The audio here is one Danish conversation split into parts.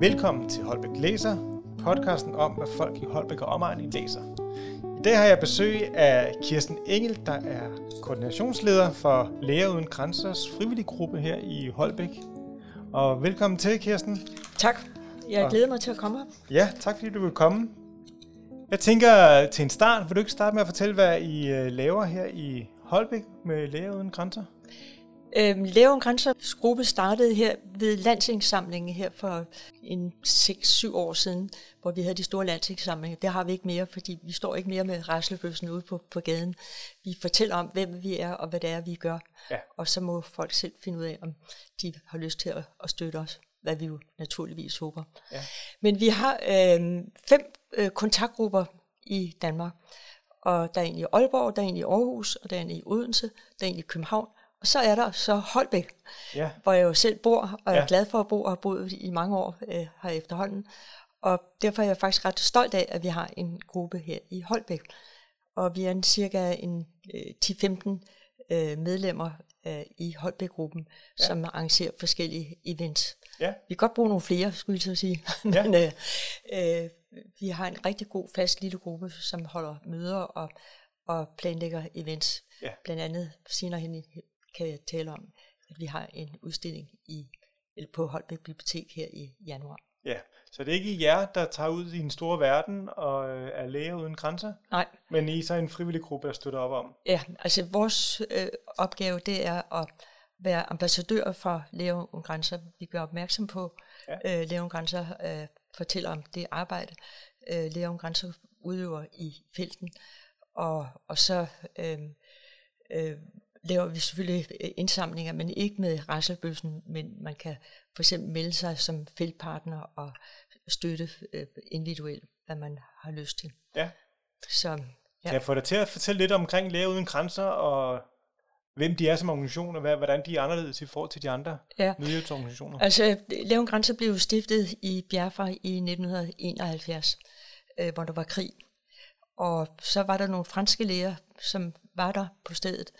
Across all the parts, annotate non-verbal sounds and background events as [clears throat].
Velkommen til Holbæk Læser, podcasten om, hvad folk i Holbæk og omegn læser. I dag har jeg besøg af Kirsten Engel, der er koordinationsleder for Læger Uden Grænsers frivillige gruppe her i Holbæk. Og velkommen til, Kirsten. Tak. Jeg glæder mig til at komme her. Ja, tak fordi du vil komme. Jeg tænker til en start, vil du ikke starte med at fortælle, hvad I øh, laver her i Holbæk med Læger Uden Grænser? Øhm, Læger Grænsers gruppe startede her ved landsindsamlingen her for en 6-7 år siden, hvor vi havde de store landsindsamlinger. Det har vi ikke mere, fordi vi står ikke mere med raslebøssen ude på, på gaden. Vi fortæller om, hvem vi er og hvad det er, vi gør. Ja. Og så må folk selv finde ud af, om de har lyst til at, at støtte os, hvad vi jo naturligvis håber. Ja. Men vi har øh, fem øh, kontaktgrupper i Danmark. Og der er en i Aalborg, der er en i Aarhus, og der er en i Odense, der er en i København, og så er der så Holbæk, ja. hvor jeg jo selv bor, og ja. er glad for at bo, og har boet i mange år øh, her efterhånden. Og derfor er jeg faktisk ret stolt af, at vi har en gruppe her i Holbæk. Og vi er en, cirka en, øh, 10-15 øh, medlemmer øh, i Holbæk-gruppen, ja. som arrangerer forskellige events. Ja. Vi kan godt bruge nogle flere, skulle jeg så sige. [laughs] Ja. Men øh, øh, vi har en rigtig god fast lille gruppe, som holder møder og, og planlægger events. Ja. Blandt andet senere hen kan jeg tale om, at vi har en udstilling i, eller på Holbæk Bibliotek her i januar. Ja, så det er ikke jer, der tager ud i en stor verden og øh, er læger uden grænser? Nej. Men I er så en frivillig gruppe, der støtter op om? Ja, altså vores øh, opgave, det er at være ambassadør for Læger uden grænser. Vi gør opmærksom på ja. øh, Læger uden grænser, øh, fortæller om det arbejde, øh, Læger uden grænser udøver i felten. Og, og så øh, øh, laver vi selvfølgelig øh, indsamlinger, men ikke med Rasselbøssen, men man kan for eksempel melde sig som feltpartner og støtte øh, individuelt, hvad man har lyst til. Ja. Så, ja. Kan jeg få dig til at fortælle lidt omkring Læger Uden Grænser, og hvem de er som organisation, og hvordan de er anderledes i forhold til de andre ja. nødhjælpsorganisationer? Altså, Læger Uden Grænser blev stiftet i Bjergfra i 1971, øh, hvor der var krig. Og så var der nogle franske læger, som var der på stedet,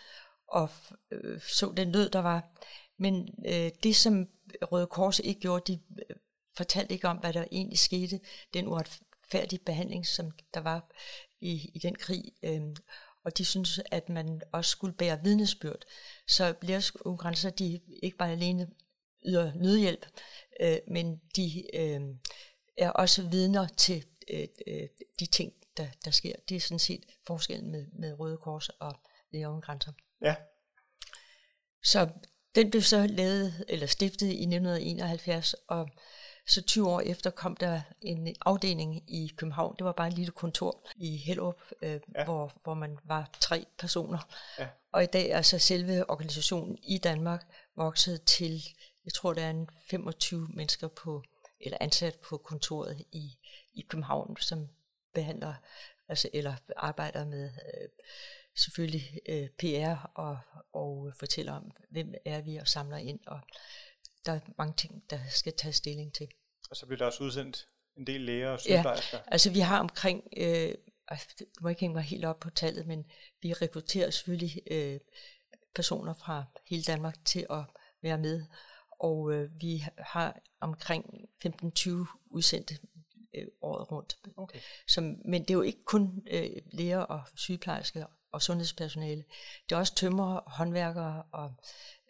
og øh, så den nød, der var. Men øh, det, som Røde Kors ikke gjorde, de øh, fortalte ikke om, hvad der egentlig skete. Den uretfærdige behandling, som der var i, i den krig. Øh, og de synes, at man også skulle bære vidnesbyrd. Så Læres Grænser, de ikke bare alene yder nødhjælp, øh, men de øh, er også vidner til øh, øh, de ting, der, der sker. Det er sådan set forskellen med, med Røde Kors og Læger Uden Grænser. Ja. Så den blev så lavet, eller stiftet i 1971, og så 20 år efter kom der en afdeling i København. Det var bare et lille kontor i Hellerup, øh, ja. hvor, hvor man var tre personer. Ja. Og i dag er så selve organisationen i Danmark vokset til, jeg tror der er en 25 mennesker på, eller ansat på kontoret i, i København, som behandler, altså, eller arbejder med øh, selvfølgelig øh, PR og, og fortæller om, hvem er vi og samler ind, og der er mange ting, der skal tage stilling til. Og så bliver der også udsendt en del læger og sygeplejersker. Ja, altså vi har omkring, øh, du må ikke hænge mig helt op på tallet, men vi rekrutterer selvfølgelig øh, personer fra hele Danmark til at være med, og øh, vi har omkring 15-20 udsendte øh, året rundt. Okay. Som, men det er jo ikke kun øh, læger og sygeplejersker og sundhedspersonale. Det er også tømrere, håndværkere og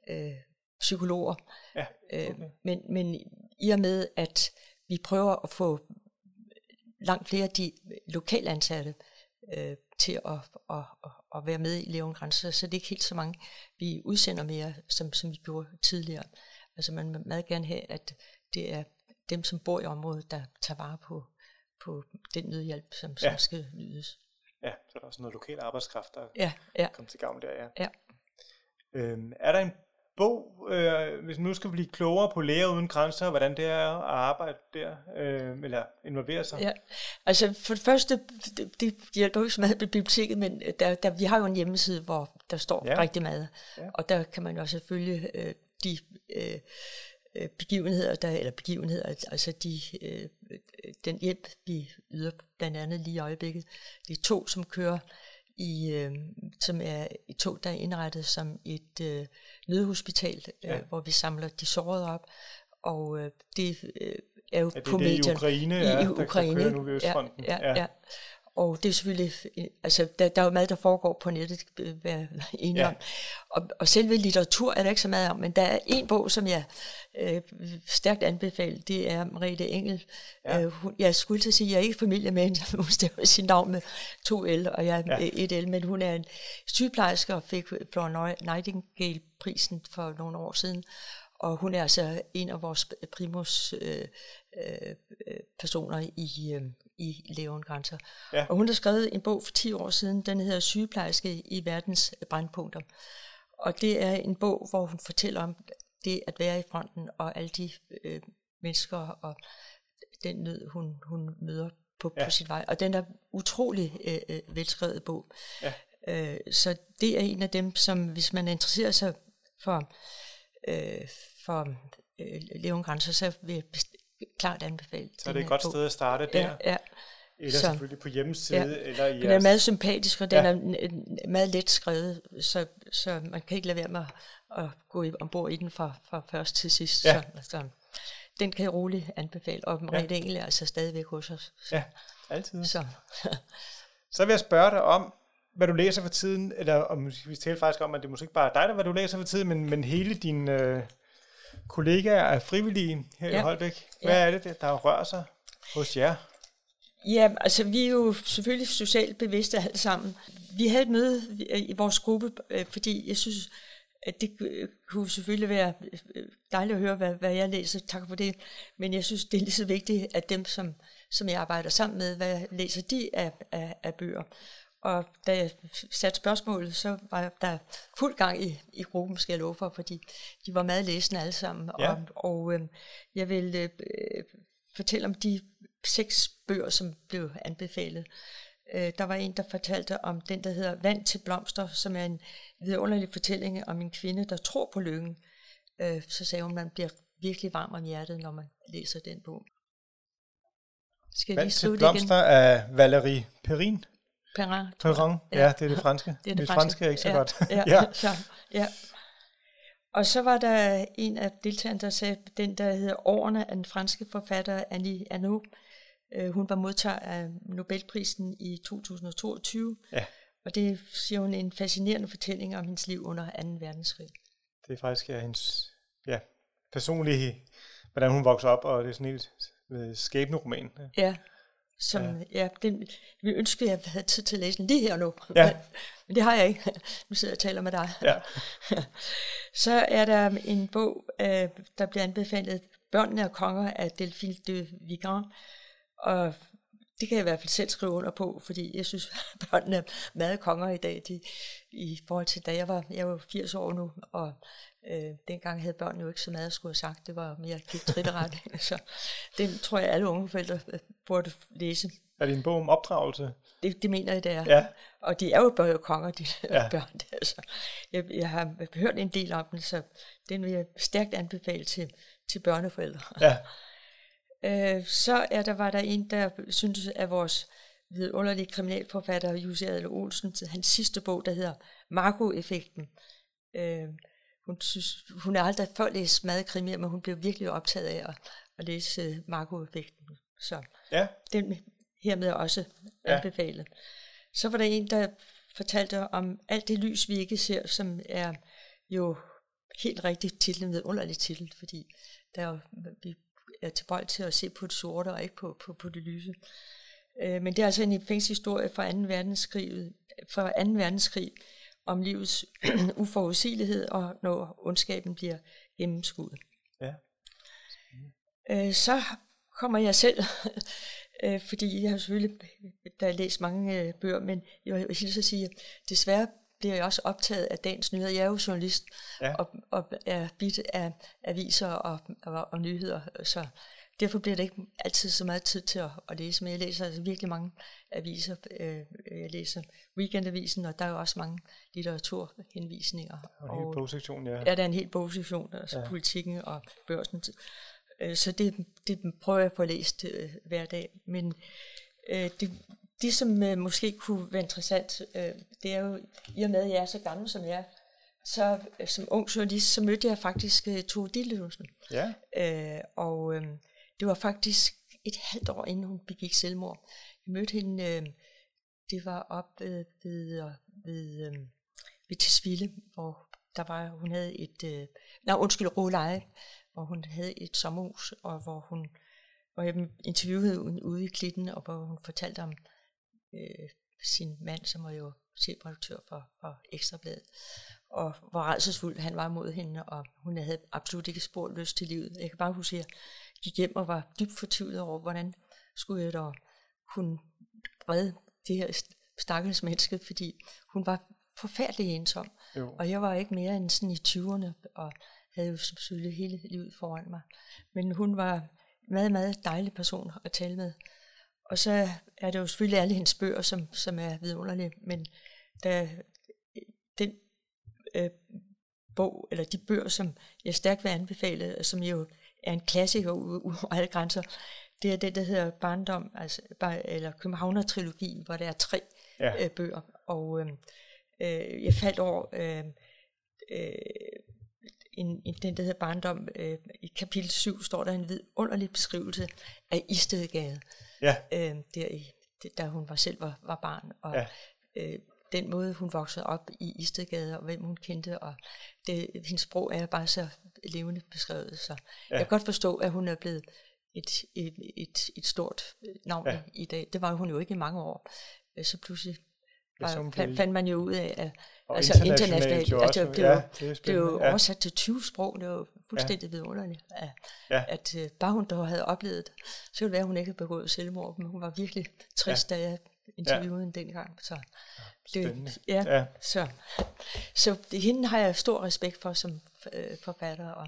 øh, psykologer. Ja, øh, okay. øh, men, men i og med, at vi prøver at få langt flere af de lokale ansatte øh, til at, at, at, at være med i Leon Grænser, så det er ikke helt så mange, vi udsender mere, som, som vi gjorde tidligere. Altså man vil meget gerne have, at det er dem, som bor i området, der tager vare på, på den nødhjælp, som, ja. som skal ydes. Ja, så er der også noget lokal arbejdskraft, der ja, ja. kommer til gavn der, ja. ja. Øhm, er der en bog, øh, hvis man nu skal blive klogere på læger uden grænser, hvordan det er at arbejde der, øh, eller involvere sig? Ja, altså for det første, det, det hjælper jo ikke så meget med biblioteket, men der, der, vi har jo en hjemmeside, hvor der står ja. rigtig meget, ja. og der kan man også følge øh, de øh, øh, begivenheder, der, eller begivenheder, altså de, øh, den hjælp, vi yder blandt andet lige i øjeblikket. Det er to, som kører i, øh, som er et tog, der er indrettet som et øh, nødhospital, øh, ja. hvor vi samler de sårede op, og øh, det øh, er jo Ja, det på er det i. Ukraine, I, ja, i der- der Ukraine. kører nu ved Østfronten. Ja, ja, Ja. ja. Og det er selvfølgelig, øh, altså der, der er jo meget, der foregår på nettet, øh, hvad jeg er enig Ja. om. Og, og selve litteratur er der ikke så meget om, men der er en bog, som jeg øh, stærkt anbefaler, det er Mariette Engel. Ja. Øh, hun, jeg skulle til at sige, at jeg er ikke familie med hende, hun staver sin navn med to L, og jeg er Ja. ja. et L, men hun er en sygeplejerske og fik Flora Nightingale-prisen for nogle år siden. Og hun er altså en af vores primus øh, øh, personer i, øh, i Leon Grænser. Ja. Og hun har skrevet en bog for 10 år siden, den hedder Sygeplejerske i verdens brandpunkter. Og det er en bog, hvor hun fortæller om det at være i fronten, og alle de øh, mennesker og den nød, hun, hun møder på, Ja. på sin vej. Og den er utrolig øh, øh, velskrevet bog. Ja. Øh, så det er en af dem, som hvis man interesserer sig for, øh, for øh, Leon Grænser, så vil klart anbefale Så er det et godt bog. sted at starte der. Ja, ja. Eller Så- selvfølgelig på hjemmeside, Ja. eller i Den er jeres... meget sympatisk, og den Ja. ja. er meget let skrevet, så, så man kan ikke lade være med at, gå i- ombord i den fra, fra først til sidst. Ja. Så, så, den kan jeg roligt anbefale, og Mariette Engel er altså stadigvæk hos os. Ja, altid. Så, [laughs] Så vil jeg spørge dig om, hvad du læser for tiden, eller om vi taler faktisk om, at det er måske ikke bare dig, der hvad du læser for tiden, men, men hele dine øh, kollegaer er frivillige her ja. i. Holbæk. Hvad Ja. er det, der- rører sig hos jer? ja, altså vi er jo selvfølgelig socialt bevidste alle sammen. Vi havde et møde i vores gruppe, øh, fordi jeg synes, at det kunne selvfølgelig være øh, dejligt at høre, hvad, hvad jeg læser. Tak for det. Men jeg synes, det er lige så vigtigt, at dem, som, som jeg arbejder sammen med, hvad læser de af, af, af bøger. Og da jeg satte spørgsmålet, så var der fuld gang i, i gruppen, skal jeg love for, fordi de var meget læsende alle sammen. Ja. Og, og øh, jeg vil øh, fortælle om de seks bøger, som blev anbefalet. Øh, der var en, der fortalte om den, der hedder Vand til blomster, som er en vidunderlig fortælling om en kvinde, der tror på lykken. Øh, så sagde hun, at man bliver virkelig varm om hjertet, når man læser den bog. Skal Vand til det igen? blomster af Valérie Perrin. Perrin. Perrin, ja. Ja. det er det franske. Det er det Mit franske er ikke så ja, godt. Ja, [laughs] ja. Så, ja. Og så var der en af deltagerne, der sagde, den der hedder Årene af den franske forfatter Annie Arnaud. Øh, hun var modtager af Nobelprisen i 2022. Ja. Og det siger hun en fascinerende fortælling om hendes liv under 2. verdenskrig. Det er faktisk ja, hendes ja, personlige, hvordan hun vokser op, og det er sådan helt øh, skæbne roman. Ja, som, ja. ja den, vi ønsker, at jeg havde tid til at læse den lige her nu. Ja. Men det har jeg ikke. [laughs] Nu sidder jeg og taler med dig. Ja. [laughs] Så er der en bog, øh, der bliver anbefalet, Børnene og konger af Delphine de Vigan. Og det kan jeg i hvert fald selv skrive under på, fordi jeg synes, at [laughs] børnene er meget konger i dag, de, i forhold til da jeg var, jeg var 80 år nu, og øh, dengang havde børn jo ikke så meget at skulle have sagt, det var mere kigge tritteret, [laughs] så den tror jeg, alle unge forældre øh, burde læse. Er det en bog om opdragelse? Det, det mener jeg, det er. Ja. Og de er jo bare konger, de Ja. [laughs] børn. Der, så jeg, jeg har hørt en del om den, så den vil jeg stærkt anbefale til, til børneforældre. Ja. Øh, så er der, var der en, der syntes, at vores vidunderlige kriminalforfatter, Jussi Adler Olsen, hans sidste bog, der hedder Marco-effekten. Øh, hun, synes, hun har aldrig før læst meget krimier, men hun blev virkelig optaget af at, at læse Marco-effekten. Så Ja. den hermed også Ja. anbefalet. Så var der en, der fortalte om alt det lys, vi ikke ser, som er jo helt rigtigt titlen, ved underlig titel, fordi der er vi er tilbøjelige til at se på det sorte og ikke på, på, på det lyse. Øh, men det er altså en fængselshistorie fra 2. verdenskrig, fra 2. verdenskrig om livets [clears throat] uforudsigelighed, og når ondskaben bliver gennemskuddet. Ja. Øh, så kommer jeg selv, [laughs] øh, fordi jeg har selvfølgelig der har læst mange øh, bøger, men jeg vil hilse at sige, at desværre bliver jeg også optaget af dagens nyheder. Jeg er jo journalist Ja. og, og er bit af aviser og, og, og nyheder, så derfor bliver det ikke altid så meget tid til at, at læse, men jeg læser altså virkelig mange aviser. Øh, jeg læser Weekendavisen, og der er jo også mange litteraturhenvisninger. Og hele bogsektionen, ja. Ja, der er en hel bogsektion, altså Ja. politikken og børsen. Øh, Så det, det prøver jeg at få læst øh, hver dag. Men det, det, som øh, måske kunne være interessant, øh, det er jo, i og med at jeg er så gammel som jeg er, så øh, som ung journalist, så mødte jeg faktisk øh, Tove Ditlevsen. Ja. Øh, og øh, det var faktisk et halvt år inden hun begik selvmord. Jeg mødte hende, øh, det var op øh, ved, ved, øh, ved Tisvilde, hvor der var, hun havde et, øh, nej undskyld, Råleje, hvor hun havde et sommerhus, og hvor hun, hvor jeg interviewede hende ude i klitten, og hvor hun fortalte om øh, sin mand, som var jo chefredaktør for, for Ekstrabladet, og hvor redselsfuld han var mod hende, og hun havde absolut ikke spor lyst til livet. Jeg kan bare huske, at jeg gik hjem og var dybt fortvivlet over, hvordan skulle jeg da kunne redde det her stakkels menneske, fordi hun var forfærdelig ensom. Jo. Og jeg var ikke mere end sådan i 20'erne, og havde jo selvfølgelig hele livet foran mig. Men hun var en meget, meget dejlig person at tale med. Og så er det jo selvfølgelig alle hendes bøger, som, som er vidunderlige, men da den øh, bog, eller de bøger, som jeg stærkt vil anbefale, som jo er en klassiker over [laughs] alle grænser, det er det, der hedder Barndom, altså, eller Københavner-trilogien, hvor der er tre ja. øh, bøger. Og øh, øh, jeg faldt over øh, øh, en, en, den, der hedder Barndom. Øh, I kapitel 7 står der en vidunderlig beskrivelse af Istedgade, ja. øh, der i, da hun var selv var, var barn. Og ja. øh, den måde, hun voksede op i Istedgade, og hvem hun kendte, og det, hendes sprog er bare så levende beskrevet. Så ja. jeg kan godt forstå, at hun er blevet et, et, et, et stort navn ja. i dag. Det var hun jo ikke i mange år. Øh, så pludselig var, fandt, fandt man jo ud af, at og altså internationalt, altså, det, ja, det, det er jo ja. oversat til 20 sprog, det jo fuldstændig ja. vidunderligt, at, ja. at uh, bare hun dog havde oplevet det, så ville det være, at hun ikke havde begået selvmord, men hun var virkelig trist, ja. da jeg interviewede ja. hende dengang. Så, det, ja, ja. Så, så det, hende har jeg stor respekt for som øh, forfatter og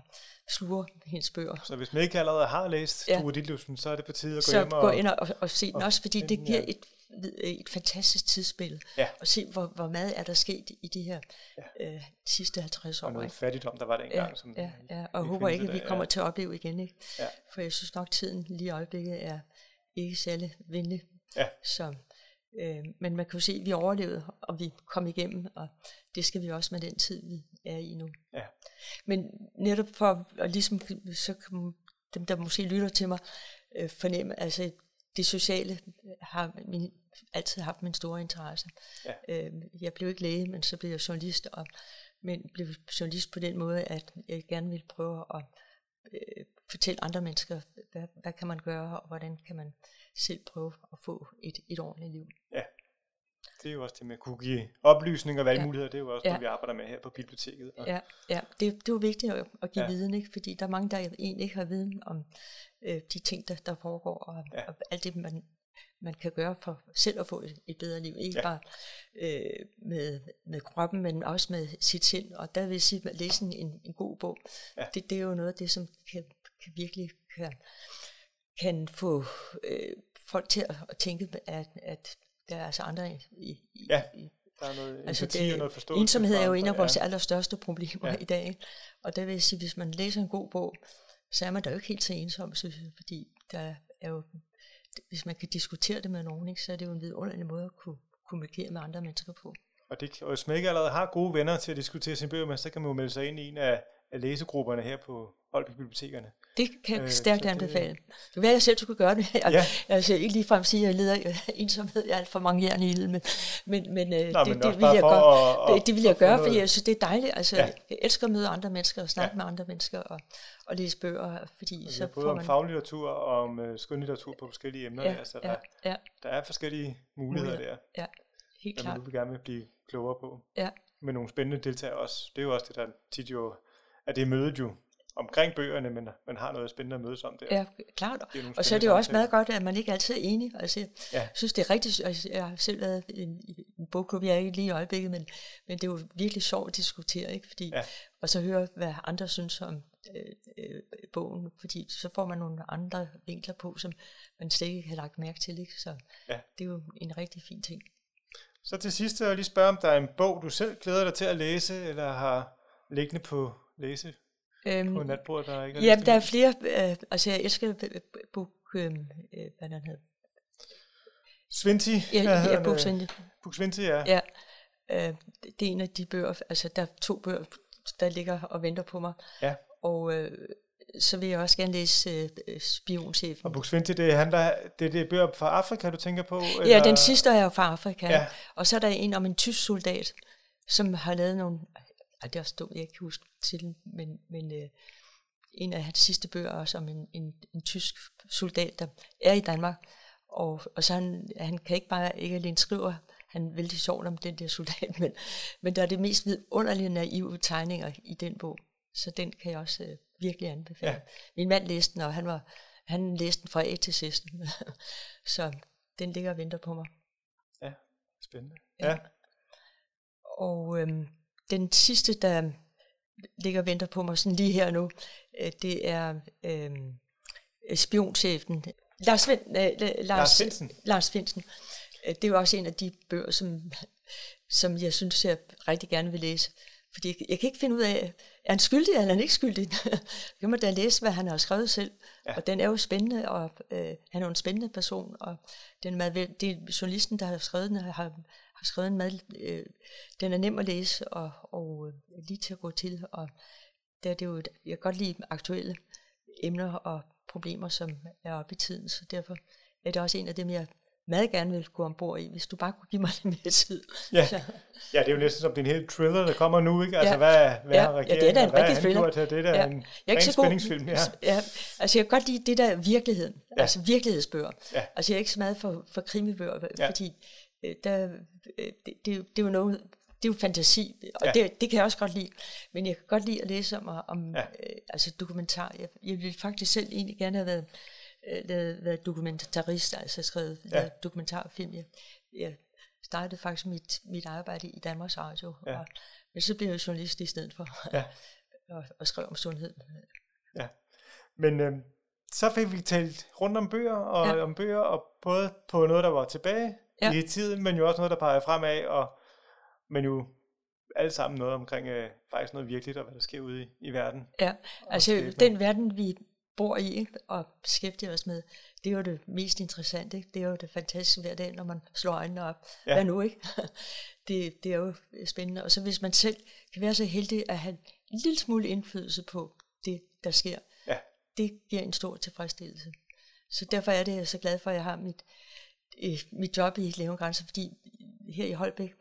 sluger hendes bøger. Så hvis man ikke allerede har læst ja. Tue Ditlevsen, så er det på tide at gå så hjem og... gå ind og, og, og se den og også, fordi det giver ja. et et fantastisk tidsspil, ja. og se, hvor, hvor meget er der sket i de her ja. øh, sidste 50 år. Og noget fattigdom, der var dengang. Ja, som ja, ja. og håber ikke, at vi kommer ja. til at opleve igen. Ikke? Ja. For jeg synes nok, tiden lige i øjeblikket er ikke særlig venlig. Ja. Så, øh, men man kan jo se, at vi overlevede, og vi kom igennem, og det skal vi også med den tid, vi er i nu. Ja. Men netop for at ligesom, så kan dem, der måske lytter til mig, øh, fornemme, altså det sociale har min, altid haft min store interesse. Ja. Øh, jeg blev ikke læge, men så blev jeg journalist, og, men blev journalist på den måde, at jeg gerne ville prøve at øh, fortælle andre mennesker, hvad, hvad kan man gøre, og hvordan kan man selv prøve at få et, et ordentligt liv. Ja, det er jo også det med at kunne give oplysning og valgmuligheder, ja. det er jo også ja. det, vi arbejder med her på biblioteket. Og ja, ja. Det, det er jo vigtigt at, at give ja. viden, ikke? fordi der er mange, der egentlig ikke har viden om øh, de ting, der, der foregår, og, ja. og alt det, man man kan gøre for selv at få et, et bedre liv. Ikke ja. bare øh, med, med kroppen, men også med sit sind. Og der vil jeg sige, at læse en, en god bog, ja. det, det er jo noget af det, som kan, kan virkelig kan, kan få øh, folk til at, at tænke, at, at der er altså andre i, i, ja. i der er noget altså det, og noget forståelse. Ensomhed er jo en af vores ja. allerstørste problemer ja. i dag. Og der vil jeg sige, hvis man læser en god bog, så er man da jo ikke helt så ensom, synes jeg, fordi der er jo hvis man kan diskutere det med nogen, ikke, så er det jo en vidunderlig måde at kunne kommunikere med andre mennesker på. Og, det, og hvis man ikke allerede har gode venner til at diskutere sin bøger med, så kan man jo melde sig ind i en af, af læsegrupperne her på Holbæk Bibliotekerne. Det kan jeg øh, stærkt anbefale. Det kan være, jeg selv skulle gøre det. Jeg, ja. skal ikke ligefrem sige, at jeg leder ensomhed. Jeg er alt for mange jern i ilden, men, men, men, øh, Nå, det, men det, vil jeg gøre, at, det, det vil jeg gøre, fordi jeg synes, det er dejligt. Altså, ja. Jeg elsker at møde andre mennesker og snakke ja. med andre mennesker og, og læse bøger. Fordi så både får man... om faglitteratur og om uh, skønlitteratur på forskellige emner. Ja, altså, der, ja, ja. der er forskellige muligheder ja, der. Ja, helt klart. Som du gerne vil blive klogere på. Ja. Med nogle spændende deltagere også. Det er jo også det, der tit jo, at det er mødet jo omkring bøgerne, men man har noget spændende at mødes om der. Ja, klart. Og så er det jo også meget godt, at man ikke altid er enig. Altså, jeg ja. synes, det er rigtig... Altså, jeg har selv været i en, en bogklub, jeg er ikke lige i øjeblikket, men, men det er jo virkelig sjovt at diskutere, ikke? Fordi, ja. og så høre, hvad andre synes om øh, øh, bogen, fordi så får man nogle andre vinkler på, som man slet ikke har lagt mærke til. Ikke? Så ja. det er jo en rigtig fin ting. Så til sidst vil jeg lige spørge, om der er en bog, du selv glæder dig til at læse, eller har liggende på læse Øhm, på natbordet, der ikke er Ja, der er flere. Øh, altså, jeg elsker bog, øh, hvad den hedder. Svinti? Ja, ja, ja Buk Svinti. Buk Svinti, ja. Ja, øh, det er en af de bøger, altså der er to bøger, der ligger og venter på mig. Ja. Og øh, så vil jeg også gerne læse øh, Spionchefen. Og Buk-Swienty, det er han, der, det er det bøger fra Afrika, du tænker på? Eller? Ja, den sidste er jo fra Afrika. Ja. Og så er der en om en tysk soldat, som har lavet nogle... Ej, det er også dumt, jeg ikke huske til, men, men øh, en af hans sidste bøger også om en, en, en tysk soldat, der er i Danmark. Og, og så han, han kan ikke bare ikke alene skrive, han er vældig sjovt om den der soldat, [laughs] men, men der er det mest vidunderlige naive tegninger i den bog. Så den kan jeg også øh, virkelig anbefale. Ja. Min mand læste den, og han, var, han læste den fra A til Z. [laughs] så den ligger og venter på mig. Ja, spændende. Ja. ja. Og øhm, den sidste, der ligger og venter på mig sådan lige her nu, øh, det er øhm, spionchefen. Lars, Vind, øh, Lars, Lars Finsen. Lars Finsen. Øh, det er jo også en af de bøger, som, som jeg synes, jeg rigtig gerne vil læse. Fordi jeg, jeg kan ikke finde ud af, er han skyldig, eller er han ikke skyldig? [laughs] jeg må da læse, hvad han har skrevet selv. Ja. Og den er jo spændende, og øh, han er jo en spændende person. Og den meget, det er journalisten, der har skrevet den, har, har skrevet en meget, øh, den er nem at læse, og, og øh, lige til at gå til. Og der er det jo, jeg kan godt lide aktuelle emner og problemer, som er oppe i tiden, så derfor er det også en af dem, jeg meget gerne vil gå ombord i, hvis du bare kunne give mig [laughs] lidt mere tid. Ja, ja det er jo næsten som din hele thriller, der kommer nu, ikke? Altså, ja. hvad, hvad ja. har regeringen, ja, det er da en rigtig thriller. Gjort Det er da ja. en jeg er ikke så spændingsfilm, ja. ja. Altså, jeg kan godt lide det der virkeligheden, ja. altså virkelighedsbøger. Ja. Altså, jeg er ikke så meget for, for krimibøger, ja. fordi øh, der, øh, det, det, det, er jo noget, det er jo fantasi, og ja. det, det kan jeg også godt lide. Men jeg kan godt lide at læse om, om ja. øh, altså dokumentar. Jeg, jeg vil faktisk selv egentlig gerne have været øh, lavet, været dokumentarist, altså skrevet ja. dokumentarfilm. Jeg, jeg startede faktisk mit, mit arbejde i Danmarks Radio, ja. og, men så blev jeg journalist i stedet for ja. [laughs] og, og skrev om sundhed. Ja, men øh, så fik vi talt rundt om bøger, og ja. om bøger, og både på noget, der var tilbage ja. i tiden, men jo også noget, der peger fremad, og men jo alle sammen noget omkring øh, faktisk noget virkeligt, og hvad der sker ude i, i verden. Ja, altså den verden, vi bor i ikke? og beskæftiger os med, det er jo det mest interessante. Ikke? Det er jo det fantastiske hver dag, når man slår øjnene op. Ja. Hvad nu, ikke? [laughs] det, det er jo spændende. Og så hvis man selv kan være så heldig at have en lille smule indflydelse på det, der sker, ja. det giver en stor tilfredsstillelse. Så derfor er det jeg så glad for, at jeg har mit, øh, mit job i Levende Grænser, fordi her i Holbæk,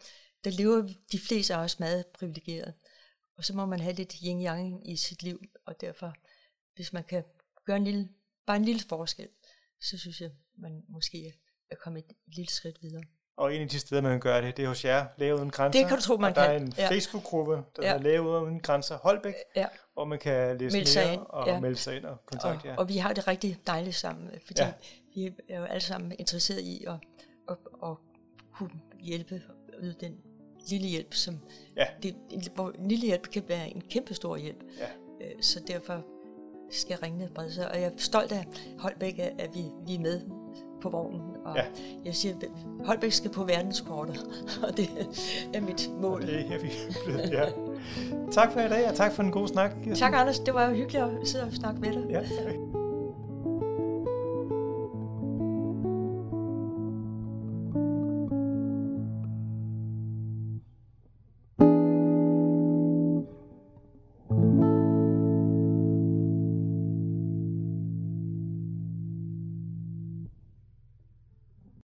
der lever de fleste af os meget privilegeret. Og så må man have lidt yin-yang i sit liv, og derfor, hvis man kan gøre en lille, bare en lille forskel, så synes jeg, man måske er kommet et lille skridt videre. Og en af de steder, man gøre det, det er hos jer, Læge Uden Grænser. Det kan du tro, man og der kan. er en ja. Facebook-gruppe, der ja. hedder Læge Uden Grænser Holbæk, ja. hvor man kan læse melde mere ind. og ja. melde sig ind og kontakte jer. Og, og vi har det rigtig dejligt sammen, fordi ja. vi er jo alle sammen interesseret i at, at, at kunne hjælpe yde den lille hjælp, som ja. det, hvor en lille hjælp kan være en kæmpe stor hjælp. Ja. Øh, så derfor skal ringene brede sig. Og jeg er stolt af Holbæk, at vi, vi er med på vognen. Og ja. jeg siger, at Holbæk skal på verdenskortet, [laughs] og det er mit mål. Og det er vi blevet, ja. Tak for i dag, og tak for en god snak. Tak, Anders. Det var jo hyggeligt at sidde og snakke med dig. Ja, tak.